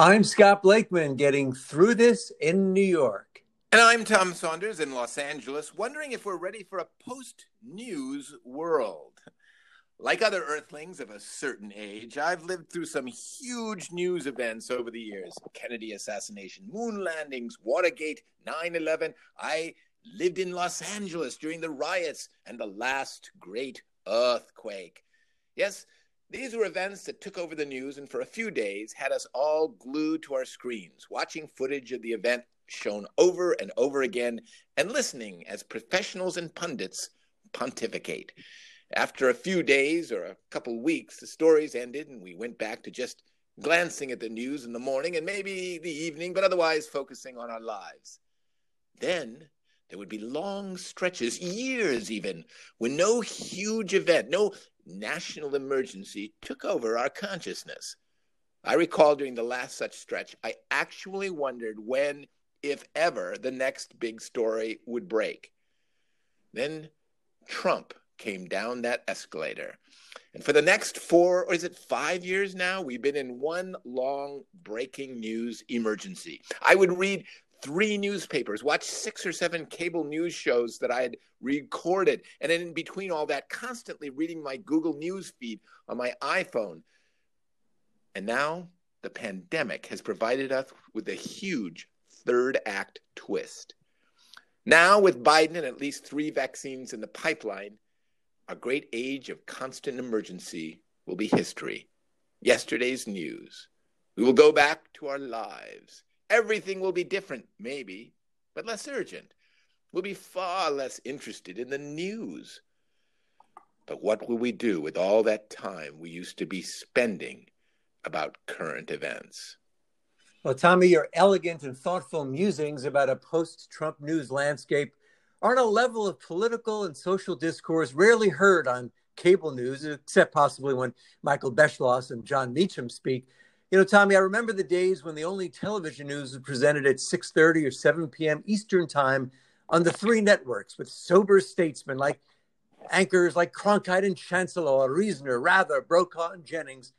I'm Scott Blakeman getting through this in New York. And I'm Tom Saunders in Los Angeles, wondering if we're ready for a post news world. Like other earthlings of a certain age, I've lived through some huge news events over the years Kennedy assassination, moon landings, Watergate, 9 11. I lived in Los Angeles during the riots and the last great earthquake. Yes, these were events that took over the news and for a few days had us all glued to our screens, watching footage of the event shown over and over again and listening as professionals and pundits pontificate. After a few days or a couple weeks, the stories ended and we went back to just glancing at the news in the morning and maybe the evening, but otherwise focusing on our lives. Then there would be long stretches, years even, when no huge event, no national emergency took over our consciousness. I recall during the last such stretch, I actually wondered when, if ever, the next big story would break. Then Trump came down that escalator. And for the next four, or is it five years now, we've been in one long breaking news emergency. I would read three newspapers, watched six or seven cable news shows that I had recorded, and then in between all that, constantly reading my Google News feed on my iPhone. And now the pandemic has provided us with a huge third act twist. Now, with Biden and at least three vaccines in the pipeline, a great age of constant emergency will be history. Yesterday's news. We will go back to our lives Everything will be different, maybe, but less urgent. We'll be far less interested in the news. But what will we do with all that time we used to be spending about current events? Well, Tommy, your elegant and thoughtful musings about a post Trump news landscape are on a level of political and social discourse rarely heard on cable news, except possibly when Michael Beschloss and Jon Meacham speak. You know, Tommy, I remember the days when the only television news was presented at 6:30 or 7 p.m. Eastern Time on the three networks with sober statesmen like anchors like Cronkite and Chancellor, Reasoner, Rather, Brokaw, and Jennings.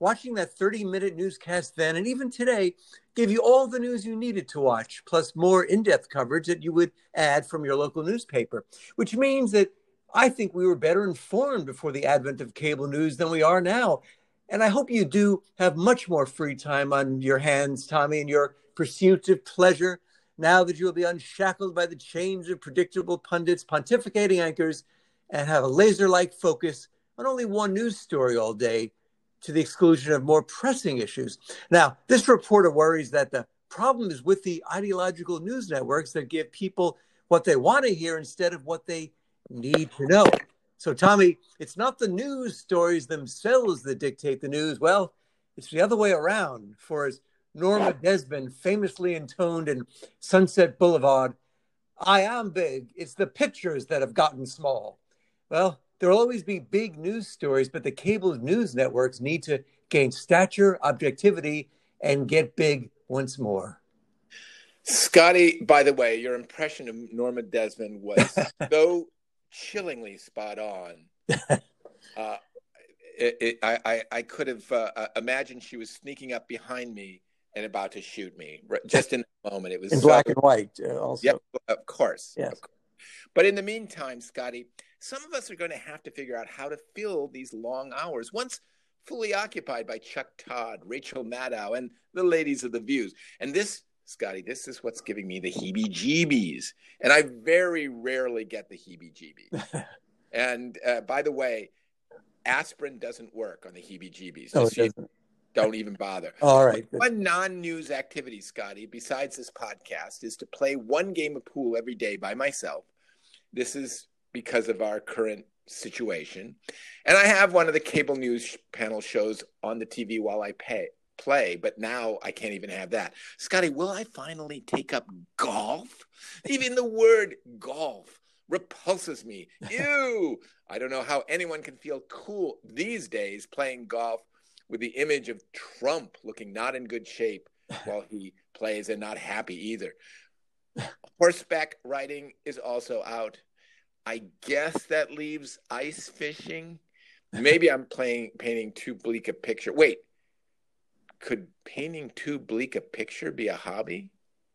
Watching that 30-minute newscast then and even today gave you all the news you needed to watch, plus more in-depth coverage that you would add from your local newspaper, which means that I think we were better informed before the advent of cable news than we are now. And I hope you do have much more free time on your hands, Tommy, in your pursuit of pleasure, now that you will be unshackled by the chains of predictable pundits, pontificating anchors, and have a laser like focus on only one news story all day to the exclusion of more pressing issues. Now, this reporter worries that the problem is with the ideological news networks that give people what they want to hear instead of what they need to know. So, Tommy, it's not the news stories themselves that dictate the news. Well, it's the other way around. For as Norma Desmond famously intoned in Sunset Boulevard, I am big. It's the pictures that have gotten small. Well, there'll always be big news stories, but the cable news networks need to gain stature, objectivity, and get big once more. Scotty, by the way, your impression of Norma Desmond was so chillingly spot on. uh, it, it, I, I, could have uh, uh, imagined she was sneaking up behind me and about to shoot me just in that moment. It was in so, black and white, uh, also. Yeah, of course. Yes. Of course. But in the meantime, Scotty, some of us are going to have to figure out how to fill these long hours once fully occupied by Chuck Todd, Rachel Maddow, and the ladies of the views. And this Scotty, this is what's giving me the heebie jeebies. And I very rarely get the heebie jeebies. and uh, by the way, aspirin doesn't work on the heebie jeebies. Oh, doesn't. Don't even bother. All right. One non news activity, Scotty, besides this podcast, is to play one game of pool every day by myself. This is because of our current situation. And I have one of the cable news panel shows on the TV while I pay, play, but now I can't even have that. Scotty, will I finally take up golf? Even the word golf repulses me. Ew! I don't know how anyone can feel cool these days playing golf with the image of Trump looking not in good shape while he plays and not happy either. Horseback riding is also out. I guess that leaves ice fishing. Maybe I'm playing painting too bleak a picture. Wait, could painting too bleak a picture be a hobby?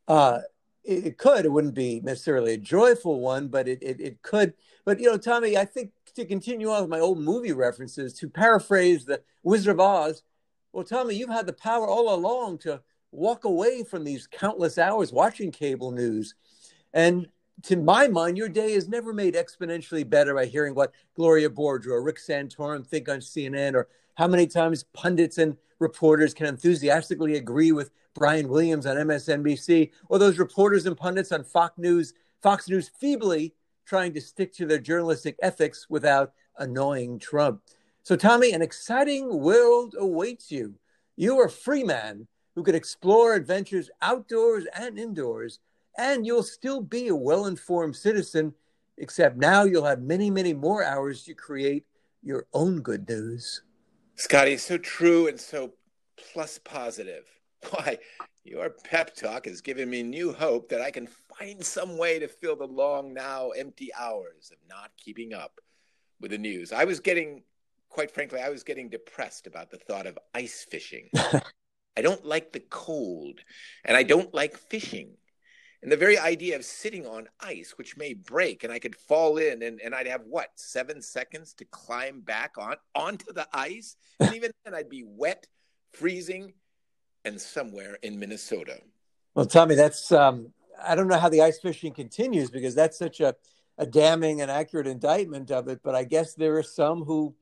Uh, it, it could. It wouldn't be necessarily a joyful one, but it, it, it could. But, you know, Tommy, I think to continue on with my old movie references, to paraphrase the Wizard of Oz, well, Tommy, you've had the power all along to walk away from these countless hours watching cable news. And to my mind, your day is never made exponentially better by hearing what Gloria Borger or Rick Santorum think on CNN or how many times pundits and reporters can enthusiastically agree with Brian Williams on MSNBC or those reporters and pundits on Fox News, Fox News feebly trying to stick to their journalistic ethics without annoying Trump. So, Tommy, an exciting world awaits you. You are a free man who could explore adventures outdoors and indoors, and you'll still be a well informed citizen, except now you'll have many, many more hours to create your own good news. Scotty, so true and so plus positive. Why, your pep talk has given me new hope that I can find some way to fill the long, now empty hours of not keeping up with the news. I was getting, quite frankly, I was getting depressed about the thought of ice fishing. I don't like the cold, and I don't like fishing. And the very idea of sitting on ice, which may break, and I could fall in, and, and I'd have what seven seconds to climb back on onto the ice, and even then I'd be wet, freezing, and somewhere in Minnesota. Well, Tommy, that's um, I don't know how the ice fishing continues because that's such a, a damning and accurate indictment of it. But I guess there are some who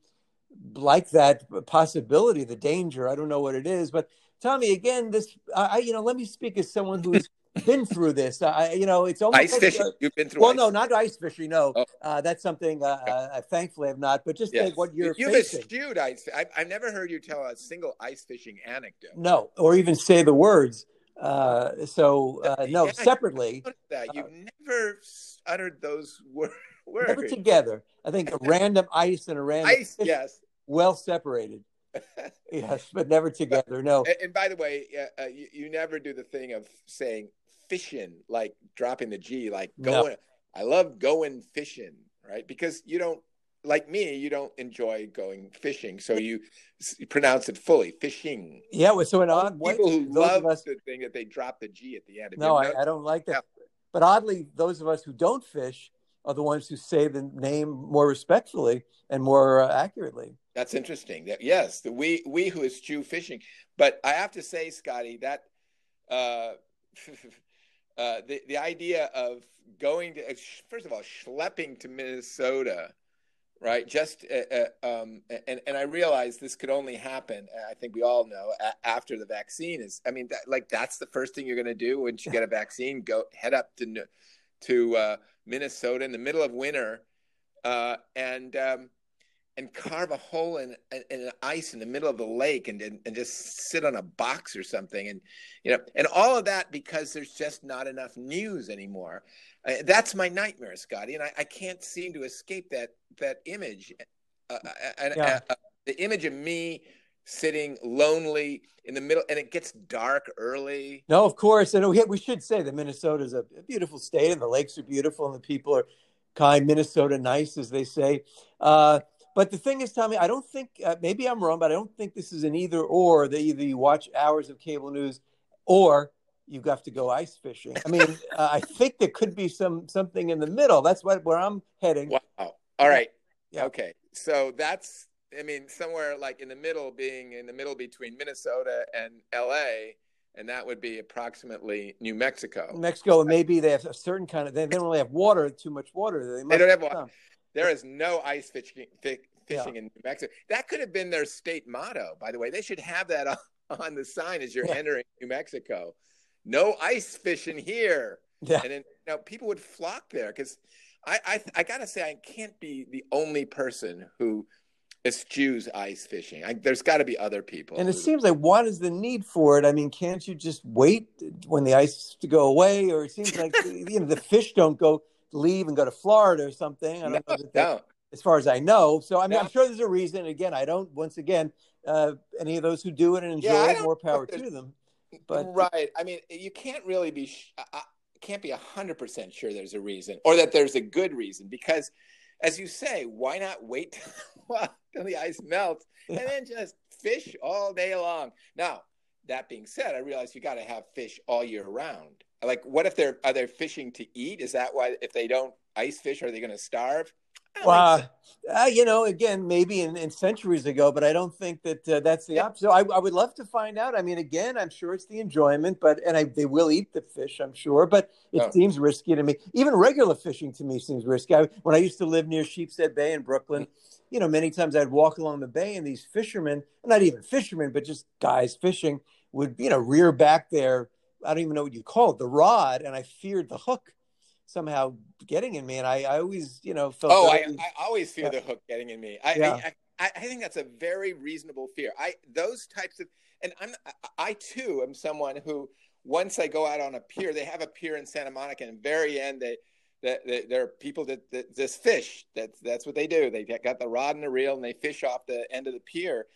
like that possibility, the danger. I don't know what it is, but Tommy, again, this I you know let me speak as someone who's been through this. I, you know, it's almost ice like, fishing. Uh, You've been through. Well, no, not ice fishing. No, oh. uh, that's something. Uh, uh, thankfully, I've not. But just yes. like what you're You've facing. eschewed ice. I've, I've never heard you tell a single ice fishing anecdote. No, or even say the words. Uh, so uh, no, yeah, separately. That you've never uttered those words. Never together. I think a random ice and a random ice. Yes. Well separated. yes, but never together. No. And, and by the way, uh, you, you, never do the thing of saying fishing, like dropping the G, like going. I love going fishing, right? Because you don't, like me, you don't enjoy going fishing, so you, you pronounce it fully, fishing. Yeah, well, so odd people who love us, the thing that they drop the G at the end. no, I, I, don't like that. Yeah. But oddly, those of us who don't fish are the ones who say the name more respectfully and more uh, accurately. That's interesting. That, yes, the we we who eschew fishing, but I have to say, Scotty, that uh, uh, the the idea of going to first of all schlepping to Minnesota, right? Just uh, uh um, and and I realize this could only happen. I think we all know after the vaccine is. I mean, that, like that's the first thing you're going to do once you get a vaccine. Go head up to to uh, Minnesota in the middle of winter, uh, and um, and carve a hole in, in, in ice in the middle of the lake and, and, and just sit on a box or something. And you know and all of that because there's just not enough news anymore. Uh, that's my nightmare scotty. And I, I, can't seem to escape that that image. Uh, uh and yeah. uh, the image of me sitting lonely in the middle and it gets dark early. No of course. And we, we should say that minnesota is a beautiful state and the lakes are beautiful and the people are kind. Minnesota nice as they say. Uh, but the thing is, Tommy, I don't think uh, maybe I'm wrong, but I don't think this is an either or. That either you watch hours of cable news or you have got to go ice fishing. I mean, uh, I think there could be some something in the middle. That's what where I'm heading. Wow. All right. Yeah. Okay. So that's I mean somewhere like in the middle, being in the middle between Minnesota and L.A. And that would be approximately New Mexico. New Mexico, and maybe they have a certain kind of. They, they don't really have water, too much water. They, they don't have water. There is no ice fishing, fishing yeah. in New Mexico. That could have been their state motto, by the way. They should have that on, on the sign as you're yeah. entering New Mexico. No ice fishing here. Yeah. And then you know, people would flock there because I, I I gotta say I can't be the only person who eschews ice fishing. I, there's got to be other people. And it seems like what is the need for it? I mean, can't you just wait when the ice to go away? Or it seems like you know the fish don't go leave and go to Florida or something. I don't no, know that no as far as I know. So I mean, yeah. I'm sure there's a reason. Again, I don't. Once again, uh, any of those who do it and enjoy yeah, it, more power to them. But right, I mean, you can't really be. I can't be hundred percent sure there's a reason, or that there's a good reason, because, as you say, why not wait till the ice melts and then just fish all day long? Now, that being said, I realize you got to have fish all year round. Like, what if they're are they fishing to eat? Is that why if they don't ice fish, are they going to starve? Well, so. uh, you know, again, maybe in, in, centuries ago, but I don't think that uh, that's the yeah. opposite. I, I, would love to find out. I mean, again, I'm sure it's the enjoyment, but and I, they will eat the fish, I'm sure, but it oh. seems risky to me. Even regular fishing to me seems risky. I, when I used to live near Sheepshead Bay in Brooklyn, you know, many times I'd walk along the bay, and these fishermen, not even fishermen, but just guys fishing, would you know rear back their I don't even know what you call it, the rod, and I feared the hook somehow getting in me. And I, I always, you know, felt. Oh, I, I, always fear yeah. the hook getting in me. I, yeah. I, I, think that's a very reasonable fear. I those types of, and I'm, I too am someone who once I go out on a pier, they have a pier in Santa Monica, and very end they. That there are people that, that just fish. That's that's what they do. They got the rod and the reel, and they fish off the end of the pier.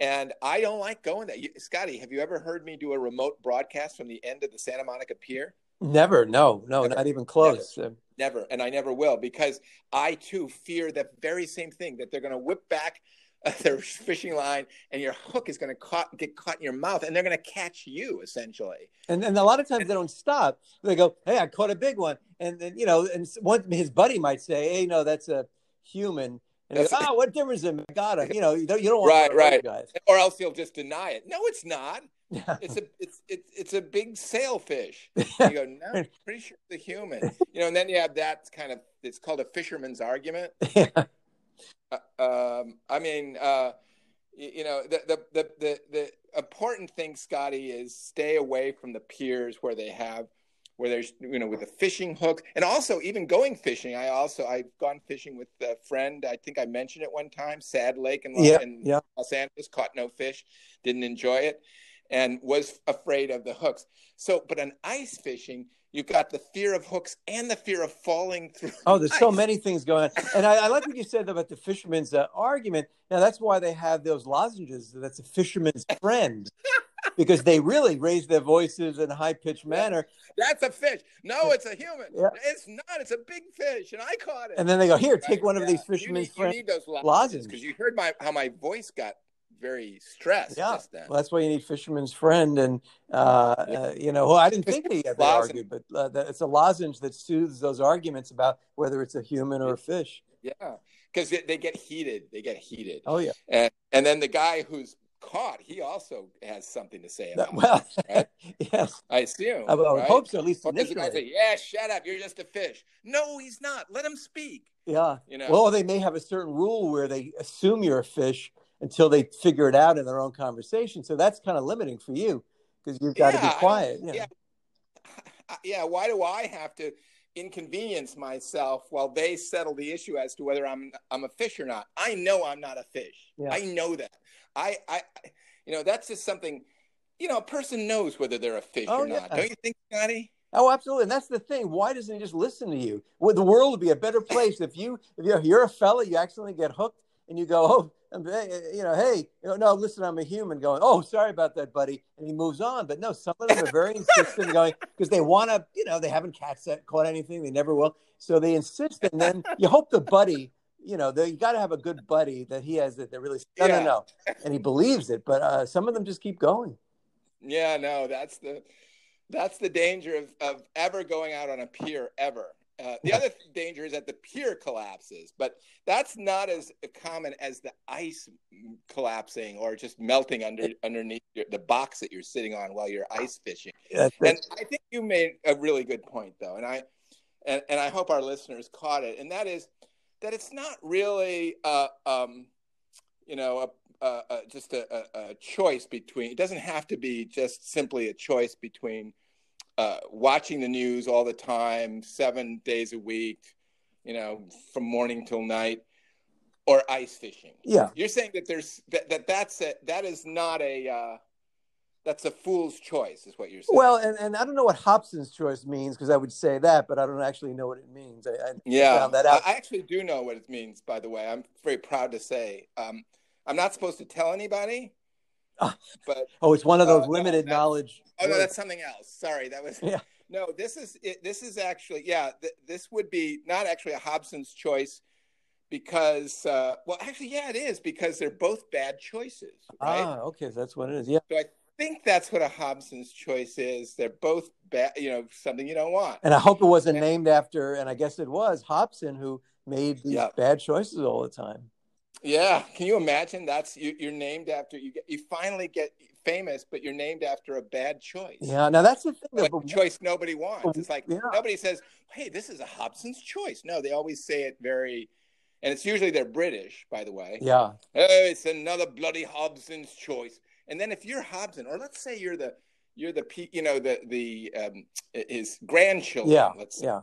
And I don't like going there. Scotty, have you ever heard me do a remote broadcast from the end of the Santa Monica Pier? Never. No, no, never, not even close. Never, never, And I never will because I too fear that very same thing that they're going to whip back their fishing line and your hook is going to get caught in your mouth and they're going to catch you essentially. And, and a lot of times they don't stop. They go, Hey, I caught a big one. And then, you know, and one, his buddy might say, Hey, no, that's a human. And oh, what difference does it got him? You know, you don't, you don't want right, right. guys. Or else he'll just deny it. No, it's not. it's a it's it's it's a big sailfish. you go, no, pretty sure it's a human. You know, and then you have that kind of it's called a fisherman's argument. Yeah. Uh, um, I mean, uh, you, you, know, the, the the the the important thing, Scotty, is stay away from the piers where they have where there's you know with a fishing hook and also even going fishing i also i've gone fishing with a friend i think i mentioned it one time sad lake in, yeah, in yeah. los angeles caught no fish didn't enjoy it and was afraid of the hooks. So, but on ice fishing, you've got the fear of hooks and the fear of falling through. Oh, there's ice. so many things going on. And I, I, like what you said about the fisherman's uh, argument. Now, that's why they have those lozenges. That's a fisherman's friend. because they really raise their voices in a high pitched manner. That's a fish. No, it's a human. Yeah. It's not. It's a big fish, and I caught it. And then they go, "Here, take right? one of yeah. these fishermen's you need, you need those lozenges because you heard my how my voice got very stressed. Yeah, well, that's why you need fisherman's friend, and uh, uh, you know, well, I didn't think they ever argued, but uh, it's a lozenge that soothes those arguments about whether it's a human or a fish. Yeah, because they, they, get heated. They get heated. Oh yeah, and and then the guy who's caught, he also has something to say about well, it. Right? yes, I assume. I, I hope so. At least initially. Say, yeah, shut up. You're just a fish. No, he's not. Let him speak. Yeah. You know. Well, they may have a certain rule where they assume you're a fish until they figure it out in their own conversation. So that's kind of limiting for you because you've got yeah, to be quiet. Yeah. yeah. Why do I have to inconvenience myself while they settle the issue as to whether I'm I'm a fish or not? I know I'm not a fish. Yeah. I know that. I I you know that's just something. You know, a person knows whether they're a fish oh, or not. Don't you think, Scotty? Oh, absolutely, and that's the thing. Why doesn't he just listen to you? Well, the world would be a better place if you if you're, you're a fella, you accidentally get hooked, and you go, oh, you know, hey, you know, no, listen, I'm a human. Going, oh, sorry about that, buddy, and he moves on. But no, some of them are very insistent, going because they want to, you know, they haven't catch that, caught anything, they never will, so they insist, and then you hope the buddy. You know, they, you got to have a good buddy that he has that, that really no, yeah. no, no, and he believes it. But uh, some of them just keep going. Yeah, no, that's the that's the danger of, of ever going out on a pier ever uh, the other danger is that the pier collapses, but that's not as common as the ice collapsing or just melting under underneath your, the box that you're sitting on while you're ice fishing. and I think you made a really good point, though, and I and, and I hope our listeners caught it, and that is that it's not really, uh, um, you know, a, a, a just a, a choice between. It doesn't have to be just simply a choice between uh, watching the news all the time, seven days a week, you know, from morning till night, or ice fishing. Yeah, you're saying that there's that, that that's a, that is not a uh, that's a fool's choice, is what you're saying. Well, and, and I don't know what Hobson's choice means because I would say that, but I don't actually know what it means. I, I yeah, I, I, actually do know what it means. By the way, I'm very proud to say um, I'm not supposed to tell anybody but oh, it's one of those uh, limited no, knowledge. Oh no, that's something else. Sorry, that was yeah. No, this is it, this is actually yeah. Th- this would be not actually a Hobson's choice because uh, well, actually, yeah, it is because they're both bad choices. Right? Ah, okay, that's what it is. Yeah. So I think that's what a Hobson's choice is. They're both bad, you know, something you don't want. And I hope it wasn't and, named after, and I guess it was Hobson who made these yep. bad choices all the time. Yeah, can you imagine? That's you, are named after you. Get, you finally get famous, but you're named after a bad choice. Yeah, now that's the thing. Like a choice nobody wants. It's like yeah. nobody says, "Hey, this is a Hobson's choice." No, they always say it very, and it's usually they're British, by the way. Yeah. Oh, it's another bloody Hobson's choice. And then if you're Hobson, or let's say you're the you're the you know the the um, his grandchildren. Yeah. Let's yeah.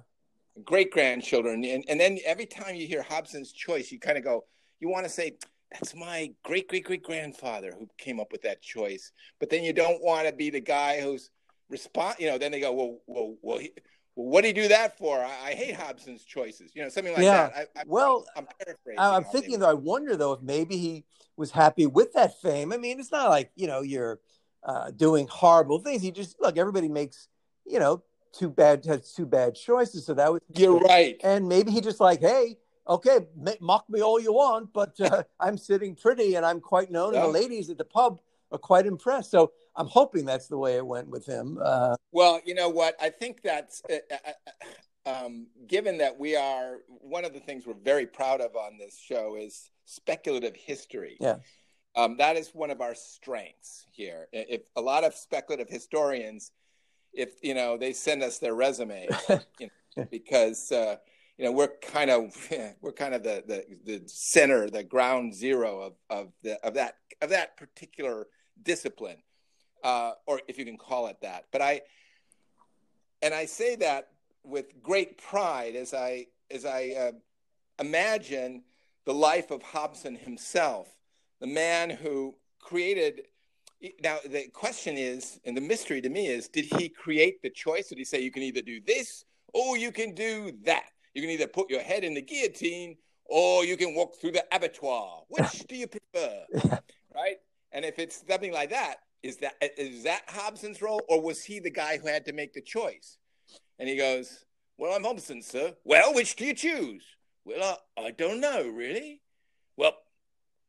Great grandchildren, and and then every time you hear Hobson's choice, you kind of go, you want to say that's my great great great grandfather who came up with that choice. But then you don't want to be the guy who's respond. You know, then they go, well, well, well. He, well, what do you do that for? I, I, hate Hobson's choices. You know, something like yeah. that. I, I, well, I'm paraphrasing. I'm thinking though. I wonder though if maybe he was happy with that fame. I mean, it's not like you know you're uh, doing horrible things. He just look. Everybody makes you know two bad has two bad choices. So that was you're right. And maybe he just like, hey, okay, mock me all you want, but uh, I'm sitting pretty and I'm quite known, yeah. and the ladies at the pub are quite impressed. So I'm hoping that's the way it went with him. Uh, well, you know what? I think that's. Uh, uh, uh um, given that we are one of the things we're very proud of on this show is speculative history. Yeah. Um, that is one of our strengths here. If a lot of speculative historians, if you know, they send us their resumes, you know, because uh, you know we're kind of we're kind of the, the the center the ground zero of of the of that of that particular discipline uh, or if you can call it that. But i and i say that with great pride as i as i uh, imagine the life of hobson himself the man who created now the question is and the mystery to me is did he create the choice? Did he say you can either do this or you can do that you can either put your head in the guillotine or you can walk through the abattoir. Which do you prefer? right? And if it's something like that, is that is that Hobson's role, or was he the guy who had to make the choice? And he goes, "Well, I'm Hobson, sir. Well, which do you choose? Well, I, I don't know, really. Well,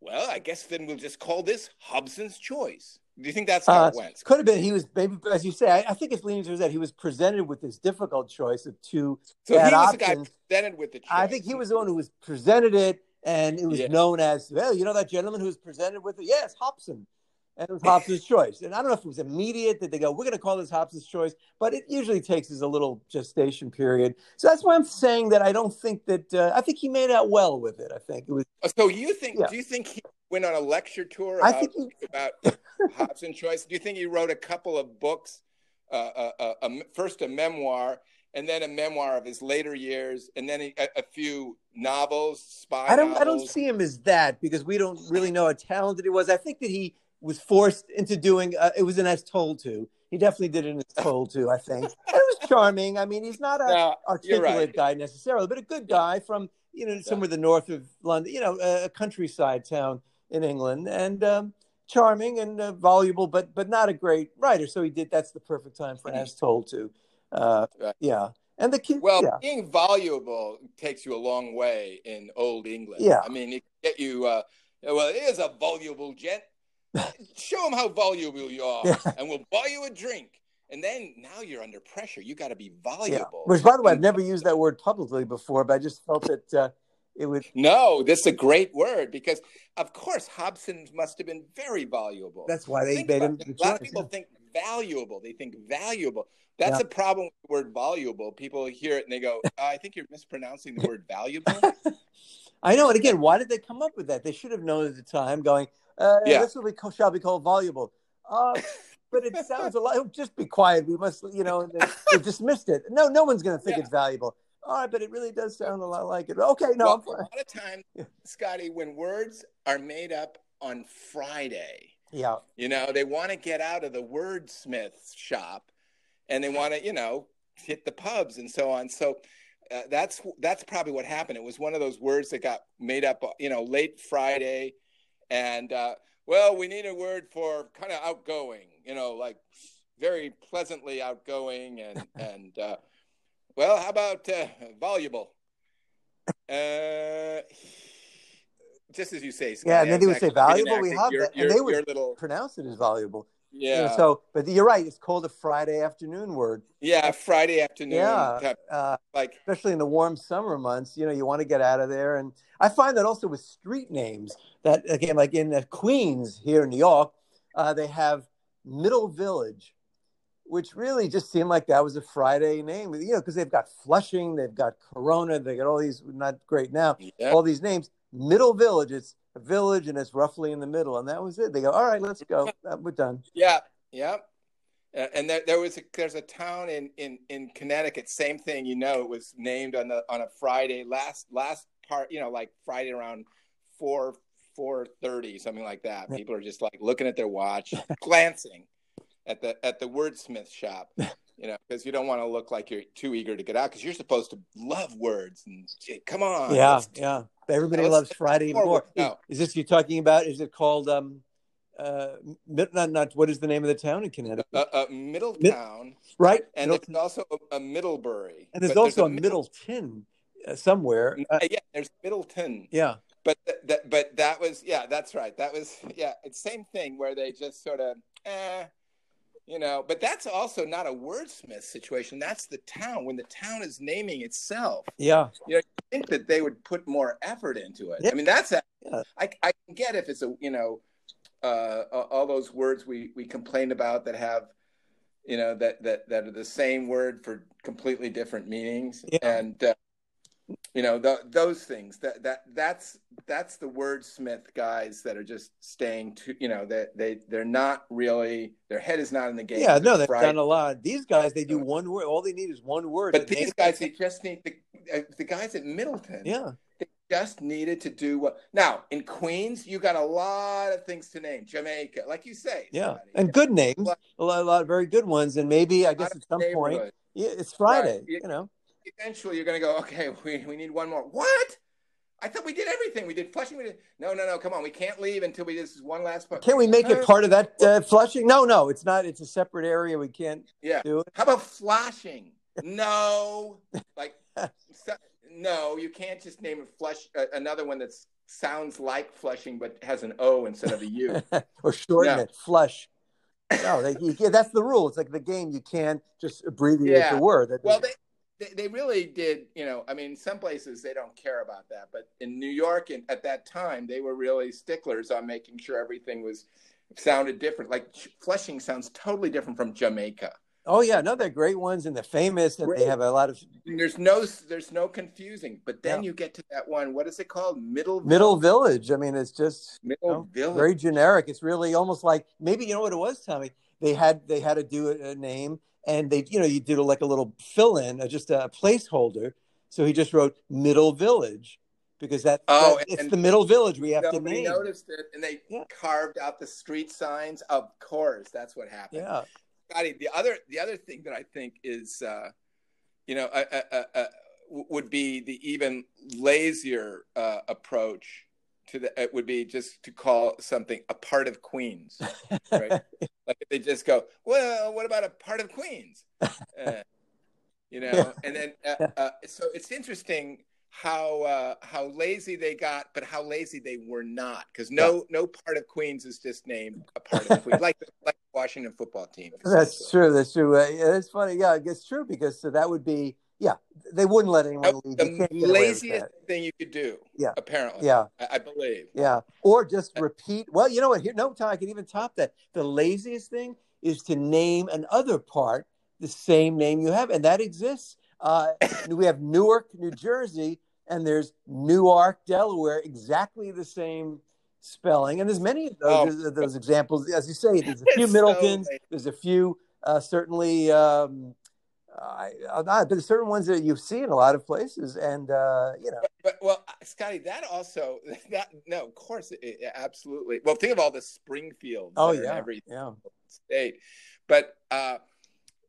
well, I guess then we'll just call this Hobson's choice." Do you think that's how uh, it went? It could have been. He was maybe, as you say. I, I think it's leaning towards that he was presented with this difficult choice of two. So he was options. the guy presented with the choice. I think he was the one who was presented it, and it was yeah. known as well. You know that gentleman who was presented with it. Yes, Hobson, and it was Hobson's choice. And I don't know if it was immediate that they go, "We're going to call this Hobson's choice," but it usually takes us a little gestation period. So that's why I'm saying that I don't think that. Uh, I think he made out well with it. I think it was. So you think? Yeah. Do you think he went on a lecture tour about, I think he... about Hobson choice? Do you think he wrote a couple of books? Uh, uh, uh, a, first a memoir, and then a memoir of his later years, and then a, a few novels, spy. I don't. Novels. I don't see him as that because we don't really know how talented he was. I think that he was forced into doing. Uh, it was an as told to. He definitely did it as told to. I think and it was charming. I mean, he's not an no, articulate right. guy necessarily, but a good guy from you know somewhere yeah. the north of London. You know, a countryside town in England, and um, charming and uh, voluble, but but not a great writer. So he did. That's the perfect time for as told to. Uh, right. Yeah, and the kid. Well, yeah. being voluble takes you a long way in Old England. Yeah, I mean, it get you. Uh, well, here's a voluble gent. Show him how voluble you are, yeah. and we'll buy you a drink. And then now you're under pressure. You got to be voluble. Yeah. Which, by the way, I've never used that word publicly before, but I just felt that uh, it would no this is a great word because of course hobson must have been very valuable. That's why they think made him a lot of people yeah. think valuable. They think valuable. That's yeah. a problem with the word valuable. People hear it and they go oh, i think you're mispronouncing the word valuable. I know and again why did they come up with that? They should have known at the time going uh, yeah. this will be shall be called valuable. Uh, but it sounds a lot just be quiet. We must you know they, they dismissed it. No no one's going to think yeah. it's valuable all right, but it really does sound a lot like it. Okay, no. Well, a lot of time, Scotty, when words are made up on Friday, yeah, you know, they want to get out of the wordsmith shop, and they want to, you know, hit the pubs and so on. So uh, that's that's probably what happened. It was one of those words that got made up, you know, late Friday, and uh, well, we need a word for kind of outgoing, you know, like very pleasantly outgoing and and. Uh, well, how about uh, voluble? Uh, just as you say. Scott, yeah, and then they would say valuable. We have that, and they would little... pronounce it as valuable. You know, Yeah. so, but you're right. It's called a Friday afternoon word. yeah, Friday afternoon. Yeah. Uh, Like especially in the warm summer months, you know, you want to get out of there. And I find that also with street names that again, like in uh, Queens here in New York, uh, they have Middle Village, which really just seemed like that was a Friday name, you know, because they've got Flushing, they've got Corona, they got all these not great now, yeah. all these names. Middle Village, it's a village and it's roughly in the middle, and that was it. They go, all right, let's go, Uh, we're done. Yeah, yeah. Uh, and there, there was a, there's a town in, in, in Connecticut, same thing. You know, it was named on the on a Friday last last part. You know, like Friday around four four thirty, something like that. People are just like looking at their watch, glancing at the at the wordsmith shop. You know, because you don't want to look like you're too eager to get out, because you're supposed to love words and come on. yeah, yeah. Everybody loves Friday forward more. now. Is this you're talking about? Is it called um, uh, not not what is the name of the town in Connecticut? Uh, uh, Middletown, right, and Middleton. there's also a, a Middlebury, and there's also a Middle- Middleton uh, somewhere. Uh, yeah, there's Middleton. yeah, but th- that but that was yeah that's right that was yeah it's same thing where they just sort of eh, you know but that's also not a wordsmith situation that's the town when the town is naming itself yeah, i think that they would put more effort into it Yeah. i mean that's a, Yeah. I, I can get if it's a you know uh all those words we we complain about that have you know that that that are the same word for completely different meanings Yeah. and uh, you know th- those things that that that's that's the wordsmith guys that are just staying to you know that they they're not really their head is not in the game yeah. No, they've Friday. done a lot. These guys, they do one word. All they need is one word. but these name- guys they just need the uh, the guys at middleton yeah, they just needed to do what now in queens you got a lot of things to name jamaica like you say yeah, Scotty. and good names, a lot, a lot of very good ones. And maybe i guess at some point, yeah, it's Friday. Yeah. You know, eventually you're going to go, okay, we, we need one more. What? I thought we did everything. We did Flushing. We did no, no, no. Come on, we can't leave until we do this one last. part. can't we make it Uh, part of that uh, Flushing? No, no, it's not. It's a separate area. We can't Yeah. do it. How about flashing? No, like so- no, you can't just name it flush. Uh, another one that sounds like flushing but has an O instead of a U. or shorten No. it, flush. No, they, you, yeah, that's the rule. It's like the game. You can't just abbreviate Yeah. the word. That- well, they, they they really did. You know, I mean, some places they don't care about that, but in New York, and at that time, they were really sticklers on making sure everything was sounded different. Like Flushing sounds totally different from Jamaica. oh yeah, no, they're great ones and they're famous and they have a lot of There's no there's no confusing. But then Yeah. you get to that one. What is it called? Middle middle village. I mean, it's just Middle know, Village. very generic. It's really almost like maybe you know what it was, Tommy. They had they had to do a name and they you know you did like a little fill in, just a placeholder. So he just wrote middle village because that, Oh, that- it's the middle village we have to name. noticed it, and they Yeah. carved out the street signs. Of course, that's what happened. Yeah, Scotty, the other the other thing that I think is, uh, you know, uh, uh, uh, uh, would be the even lazier uh, approach to the. It would be just to call something a part of Queens, right? like they just go, well, what about a part of Queens? Uh, you know, and then uh, uh, so it's interesting how uh, how lazy they got, but how lazy they were not, because no no part of Queens is just named a part of Queens, like like the Washington football team. That's true. That's true. Uh, yeah, it's funny. Yeah, it's true because so that would be yeah. They wouldn't let anyone leave. You the can't get away with laziest thing you could do. Yeah. apparently. Yeah, I, I believe. yeah. Or just repeat. Well, you know what? Here, no, Tom, I can even top that. The laziest thing is to name another part the same name you have, and that exists. Uh, we have Newark, New Jersey, and there's Newark, Delaware, exactly the same spelling. And there's many of those, of those examples. As you say, there's a few Oh. It's so Middletons, there's a few uh, certainly. Um, I, I, but there's certain ones that you see in a lot of places, and uh, you know, But well, Scotty, that also that no, of course, it, absolutely. Well, think of all the Springfields. oh that are in yeah, every yeah, state. But uh,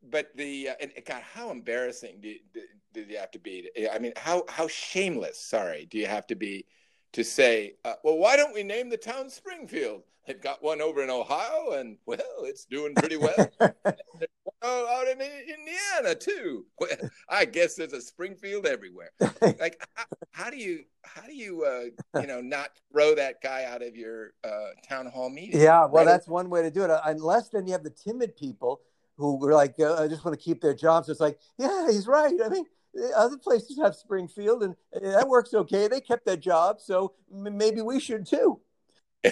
but the uh, and God, how embarrassing did, did, did you have to be? I mean, how how shameless? Sorry, do you have to be to say, uh, well, why don't we name the town Springfield? They've got one over in Ohio, and well, it's doing pretty well. oh, out in Indiana too. Well, I guess there's a Springfield everywhere. Like, how, how do you how do you uh, you know not throw that guy out of your uh, town hall meeting? Yeah, well, right? that's one way to do it. Uh, unless then you have the timid people who were like, uh, I just want to keep their jobs. It's like, yeah, he's right. I mean, other places have Springfield, and that works okay. They kept their job, so maybe we should too.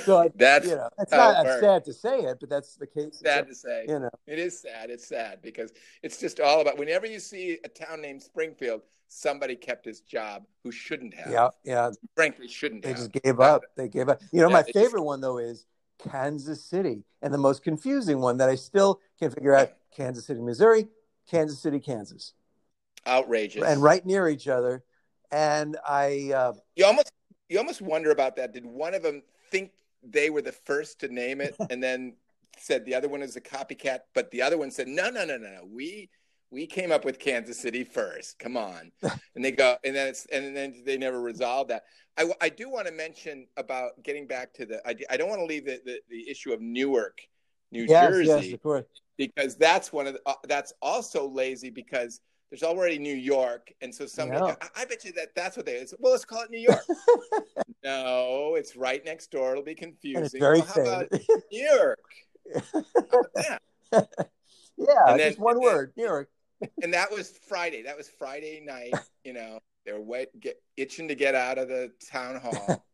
So that's you know, it's not it's sad to say it, but that's the case. Sad to say, you know, it is sad. It's sad because it's just all about. Whenever you see a town named Springfield, somebody kept his job who shouldn't have. Yeah, yeah. Frankly, shouldn't. They have. just gave up. They gave up. You know, yeah, my favorite just... one though is Kansas City, and the most confusing one that I still can't figure out: Kansas City, Missouri, Kansas City, Kansas. Outrageous. And right near each other, and I. Uh, you almost you almost wonder about that. Did one of them think they were the first to name it and then said the other one is a copycat but the other one said no no no no no we we came up with kansas city first come on and they go and then it's and then they never resolved that i, I do want to mention about getting back to the i, I don't want to leave the, the, the issue of newark new yes, jersey yes, of course. because that's one of the, uh, that's also lazy because there's already New York, and so somebody, yeah. I, I, bet you that that's what they. Is. Well, let's call it New York. no, it's right next door. It'll be confusing. it's very well, how about New York? yeah, and then, just one word, New York. and that was Friday. That was Friday night. You know, they're wet, get, itching to get out of the town hall.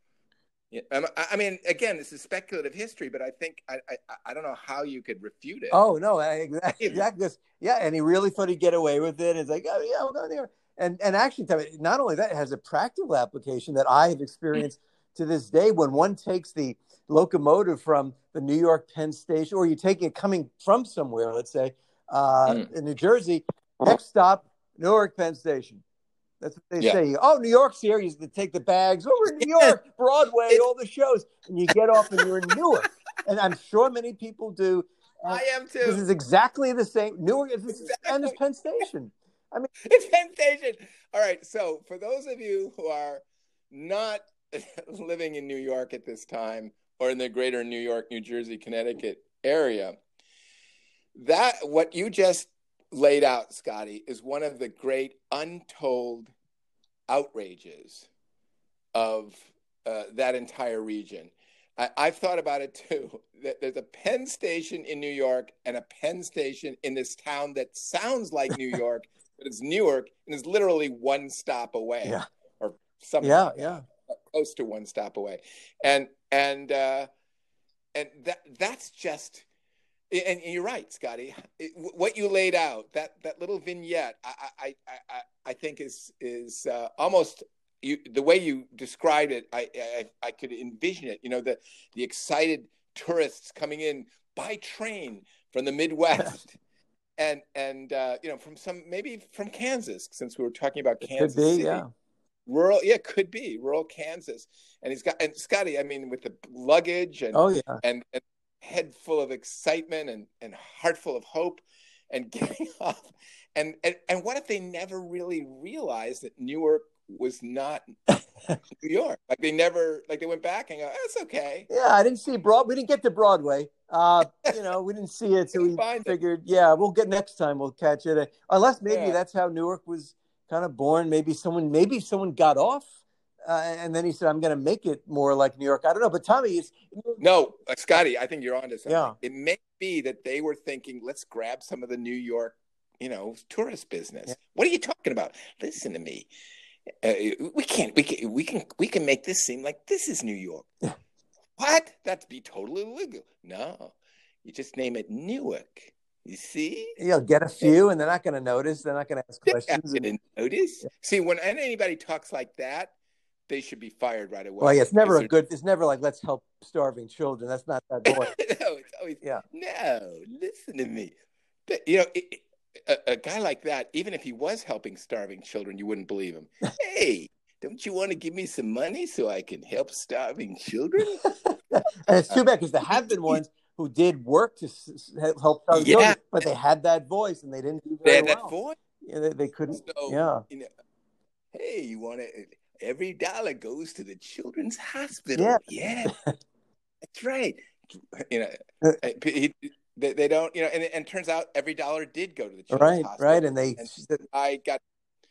Um, I mean, again, this is speculative history, but I think I, I, I don't know how you could refute it. Oh no, exactly. exactly. Yeah, and he really thought he'd get away with it. It's like, oh yeah, we'll go there. And and actually, not only that, it has a practical application that I have experienced to this day. When one takes the locomotive from the New York Penn Station, or you take it coming from somewhere, let's say uh, mm. in New Jersey, next stop Newark Penn Station. That's what they yeah. say. Oh, New York's here. You to take the bags over to New York, Broadway, all the shows, and you get off and you're in Newark. and I'm sure many people do. Uh, I am too. This is exactly the same. Newark is exactly. and it's Penn Station. I mean, it's Penn Station. All right. So for those of you who are not living in New York at this time, or in the greater New York, New Jersey, Connecticut area, that what you just laid out, Scotty, is one of the great untold outrages of uh, that entire region. I, have thought about it too. There's a Penn Station in New York and a Penn Station in this town that sounds like New York, but it's Newark and is literally one stop away, yeah. or something. Yeah, like yeah, close to one stop away, and and uh, and that that's just and you're right, Scotty. It, what you laid out, that that little vignette, I I I, I think is is uh, almost you, the way you described it. I, I I could envision it. You know, the the excited tourists coming in by train from the Midwest. and and uh, you know from some maybe from Kansas since we were talking about Kansas Could be, City. Yeah. Rural, yeah, could be rural Kansas, and he's got and Scotty. I mean, with the luggage and oh yeah, and, and head full of excitement and, and heart full of hope and getting off. And, and, and what if they never really realized that Newark was not New York? Like they never, like they went back and go, that's oh, okay. Yeah, I didn't see Broad. We didn't get to Broadway. Uh, you know, we didn't see it, so we figured, it. yeah, we'll get next time. We'll catch it. Unless maybe yeah. that's how Newark was kind of born. Maybe someone, maybe someone got off uh, and then he said, "I'm going to make it more like New York." I don't know, but Tommy, it's no, uh, Scotty. I think you're onto something. Yeah. It may be that they were thinking, "Let's grab some of the New York, you know, tourist business." Yeah. What are you talking about? Listen to me. Uh, we can't. We can. We can. We can make this seem like this is New York. Yeah. What? That'd be totally illegal. No, you just name it Newark. You see? You'll get a few, and they're not going to notice. They're not going to ask questions. They're and... notice. Yeah. See, when anybody talks like that, they should be fired right away. Well, yeah, it's never a good. It's never like let's help starving children. That's not that boy. no, it's always yeah. No, listen to me. You know, it, a, a, guy like that, even if he was helping starving children, you wouldn't believe him. hey, don't you want to give me some money so I can help starving children? and it's too bad because there have been ones who did work to help starving yeah. children, but they had that voice and they didn't do very they had well. that voice. Yeah, they, they couldn't. So, yeah. You know, hey, you want to? Every dollar goes to the children's hospital. Yeah, yeah. that's right. You know, uh, he, they, they, don't. You know, and, and turns out every dollar did go to the children's right, hospital. Right, and they. And I got.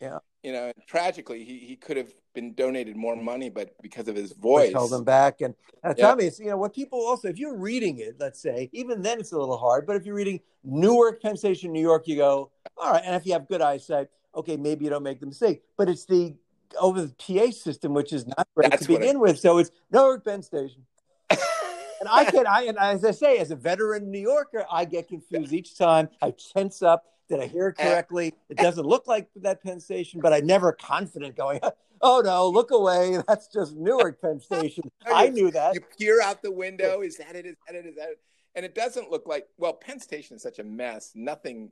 Yeah. You know, tragically, he, he could have been donated more money, but because of his voice, held him back. And uh, yeah. Tommy, it's you know what people also, if you're reading it, let's say, even then it's a little hard. But if you're reading Newark, Penn Station, New York, you go, all right. And if you have good eyesight, okay, maybe you don't make the mistake. But it's the over the PA system, which is not great That's to begin it, with. So it's Newark, Penn Station. and I can, I and as I say, as a veteran New Yorker, I get confused each time. I tense up. Did I hear it eh. correctly? It doesn't look like that Penn Station, but I never confident going. Oh no, look away. That's just Newark Penn Station. I knew that. You peer out the window. Is that it? Is that it? Is that it? And it doesn't look like. Well, Penn Station is such a mess. Nothing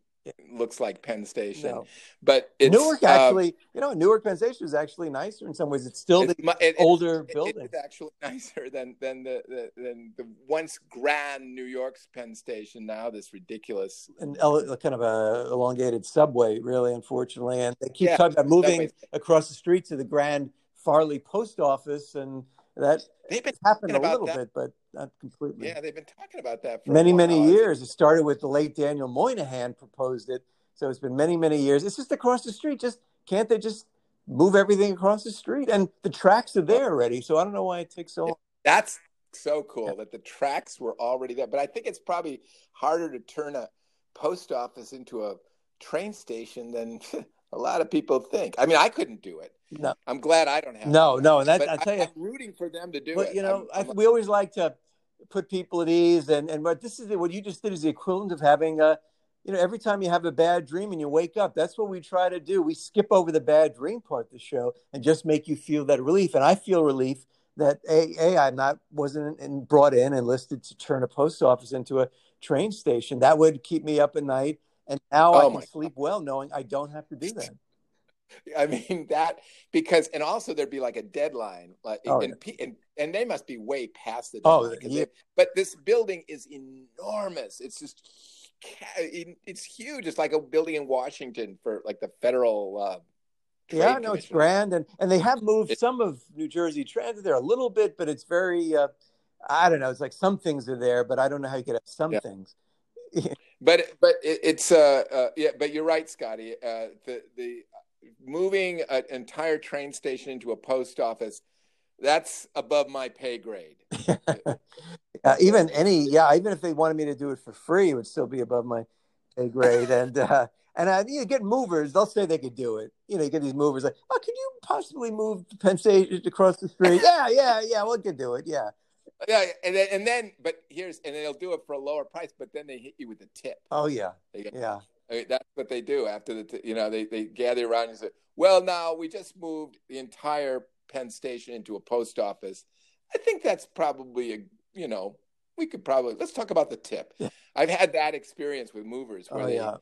looks like Penn Station. No. But Newark um, actually, um, you know, Newark Penn Station is actually nicer in some ways. It's still it's, the it, older it, building. It's actually nicer than than the, the, than the once grand New York's Penn Station. Now this ridiculous and kind of a elongated subway, really, unfortunately. And they keep yeah, talking about moving across the street to the Grand Farley Post Office, and that they've been happened a little that. bit, but not completely. Yeah, they've been talking about that for many, many years. It started with the late Daniel Moynihan proposed it, so it's been many, many years. It's just across the street. Just can't they just move everything across the street? And the tracks are there already, so I don't know why it takes so long. That's so cool yeah. that the tracks were already there. But I think it's probably harder to turn a post office into a train station than a lot of people think. I mean, I couldn't do it. No, I'm glad I don't have. No, no, and that I tell you, I'm rooting for them to do but, it. You know, I'm, I'm, we always like to put people at ease, and and what this is what you just did is the equivalent of having a. You know, every time you have a bad dream and you wake up, that's what we try to do. We skip over the bad dream part of the show and just make you feel that relief. And I feel relief that a, a I'm not wasn't in, brought in enlisted to turn a post office into a train station. That would keep me up at night and now oh I can sleep God. well knowing I don't have to do that. I mean that because and also there'd be like a deadline like oh, and, yeah. and, and they must be way past the oh, deadline. Oh, yeah. They, but this building is enormous. It's just it's huge. It's like a building in Washington for like the federal uh, yeah, no, it's grand, and and they have moved some of New Jersey Transit there a little bit, but it's very, uh, I don't know. It's like some things are there, but I don't know how you get at some yeah. things. But but it, it's uh, uh, yeah but you're right scotty uh, the the moving an entire train station into a post office that's above my pay grade uh, even any yeah even if they wanted me to do it for free it would still be above my pay grade and uh and I, you know, get movers. They'll say they could do it. You know, you get these movers like, oh, can you possibly move Penn Station across the street? yeah, yeah, yeah. We can do it. Yeah yeah, and then and then, but here's and they'll do it for a lower price, but then they hit you with a tip. Oh yeah, yeah. I mean, that's what they do after the t- you know they they gather around and say, well, now we just moved the entire Penn Station into a post office. I think that's probably a you know we could probably let's talk about the tip. Yeah. I've had that experience with movers oh, where oh, they yeah.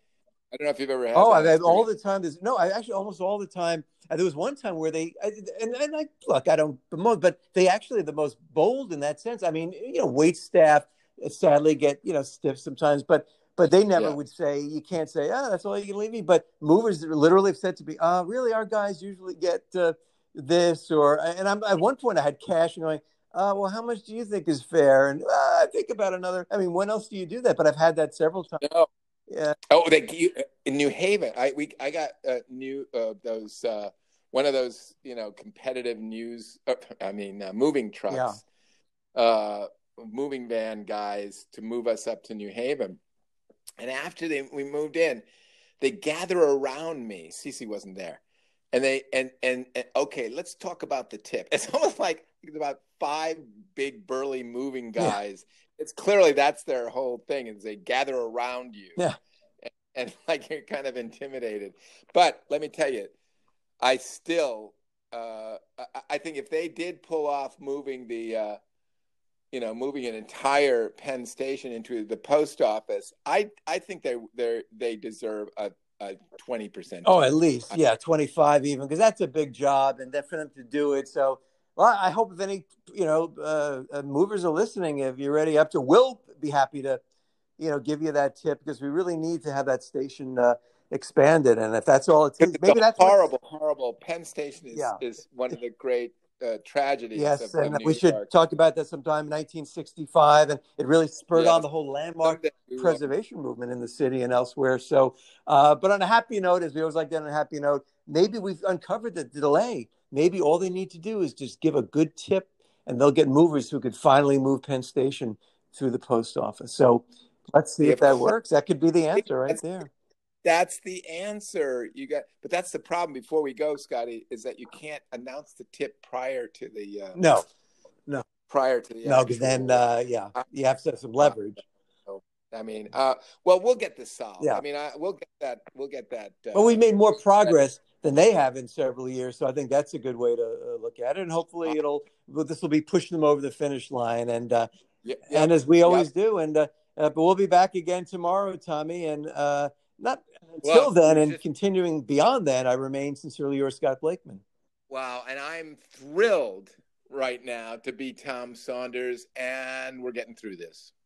I don't know if you've ever had. Oh, I've had all the time. There's no, I actually almost all the time. Uh, there was one time where they, and, and I look, I don't promote, but they actually the most bold in that sense. I mean, you know, wait staff uh, sadly get you know stiff sometimes, but but they never yeah. would say you can't say, oh, that's all you can leave me. But movers literally have said to me, uh, really, our guys usually get uh, this or, and I'm at one point I had cash and going. Uh, well, how much do you think is fair? And uh, I think about another. I mean, when else do you do that? But I've had that several times. No, yeah. Oh, they in New Haven. I we I got uh, new uh, those uh, one of those you know competitive news. Uh, I mean, uh, moving trucks, yeah. uh, moving van guys to move us up to New Haven. And after they we moved in, they gather around me. Cece wasn't there, and they and, and and okay, let's talk about the tip. It's almost like about five big burly moving guys it's clearly that's their whole thing is they gather around you. Yeah. And, and, like you're kind of intimidated. But let me tell you i still uh, I, think if they did pull off moving the uh, you know moving an entire penn station into the post office i i think they they they deserve a a 20% oh at least. Yeah 25 even because that's a big job and for them to do it. So well, I hope if any you know uh, uh, movers are listening, if you're ready up to, we'll be happy to you know give you that tip because we really need to have that station uh, expanded. And if that's all it takes, maybe that's horrible, horrible. Penn Station is yeah. is one of the great uh, tragedies. Yes, of, and of we should York. talk about that sometime in 1965, and it really spurred Yes. on the whole landmark we will. preservation movement in the city and elsewhere. So, uh, but on a happy note, as we always like to end on a happy note, maybe we've uncovered the delay. Maybe all they need to do is just give a good tip, and they'll get movers who could finally move Penn Station through the post office. So let's see if that works. That could be the answer right there. That's the answer. You got, but that's the problem. Before we go, Scotty, is that you can't announce the tip prior to the uh, No, no, prior to the no, because then, uh, yeah, you have to have some leverage. I mean, uh, well, we'll get this solved. Yeah. I mean, I, we'll get that. We'll get that. Uh, But we made more progress than they have in several years, so I think that's a good way to uh, look at it. And hopefully, it'll this will be pushing them over the finish line. And uh, and as we always do, and uh, uh, but we'll be back again tomorrow, Tommy. And uh, not until Well, then, and just- continuing beyond that, I remain sincerely yours, Scott Blakeman. Wow, and I'm thrilled right now to be Tom Saunders, and we're getting through this.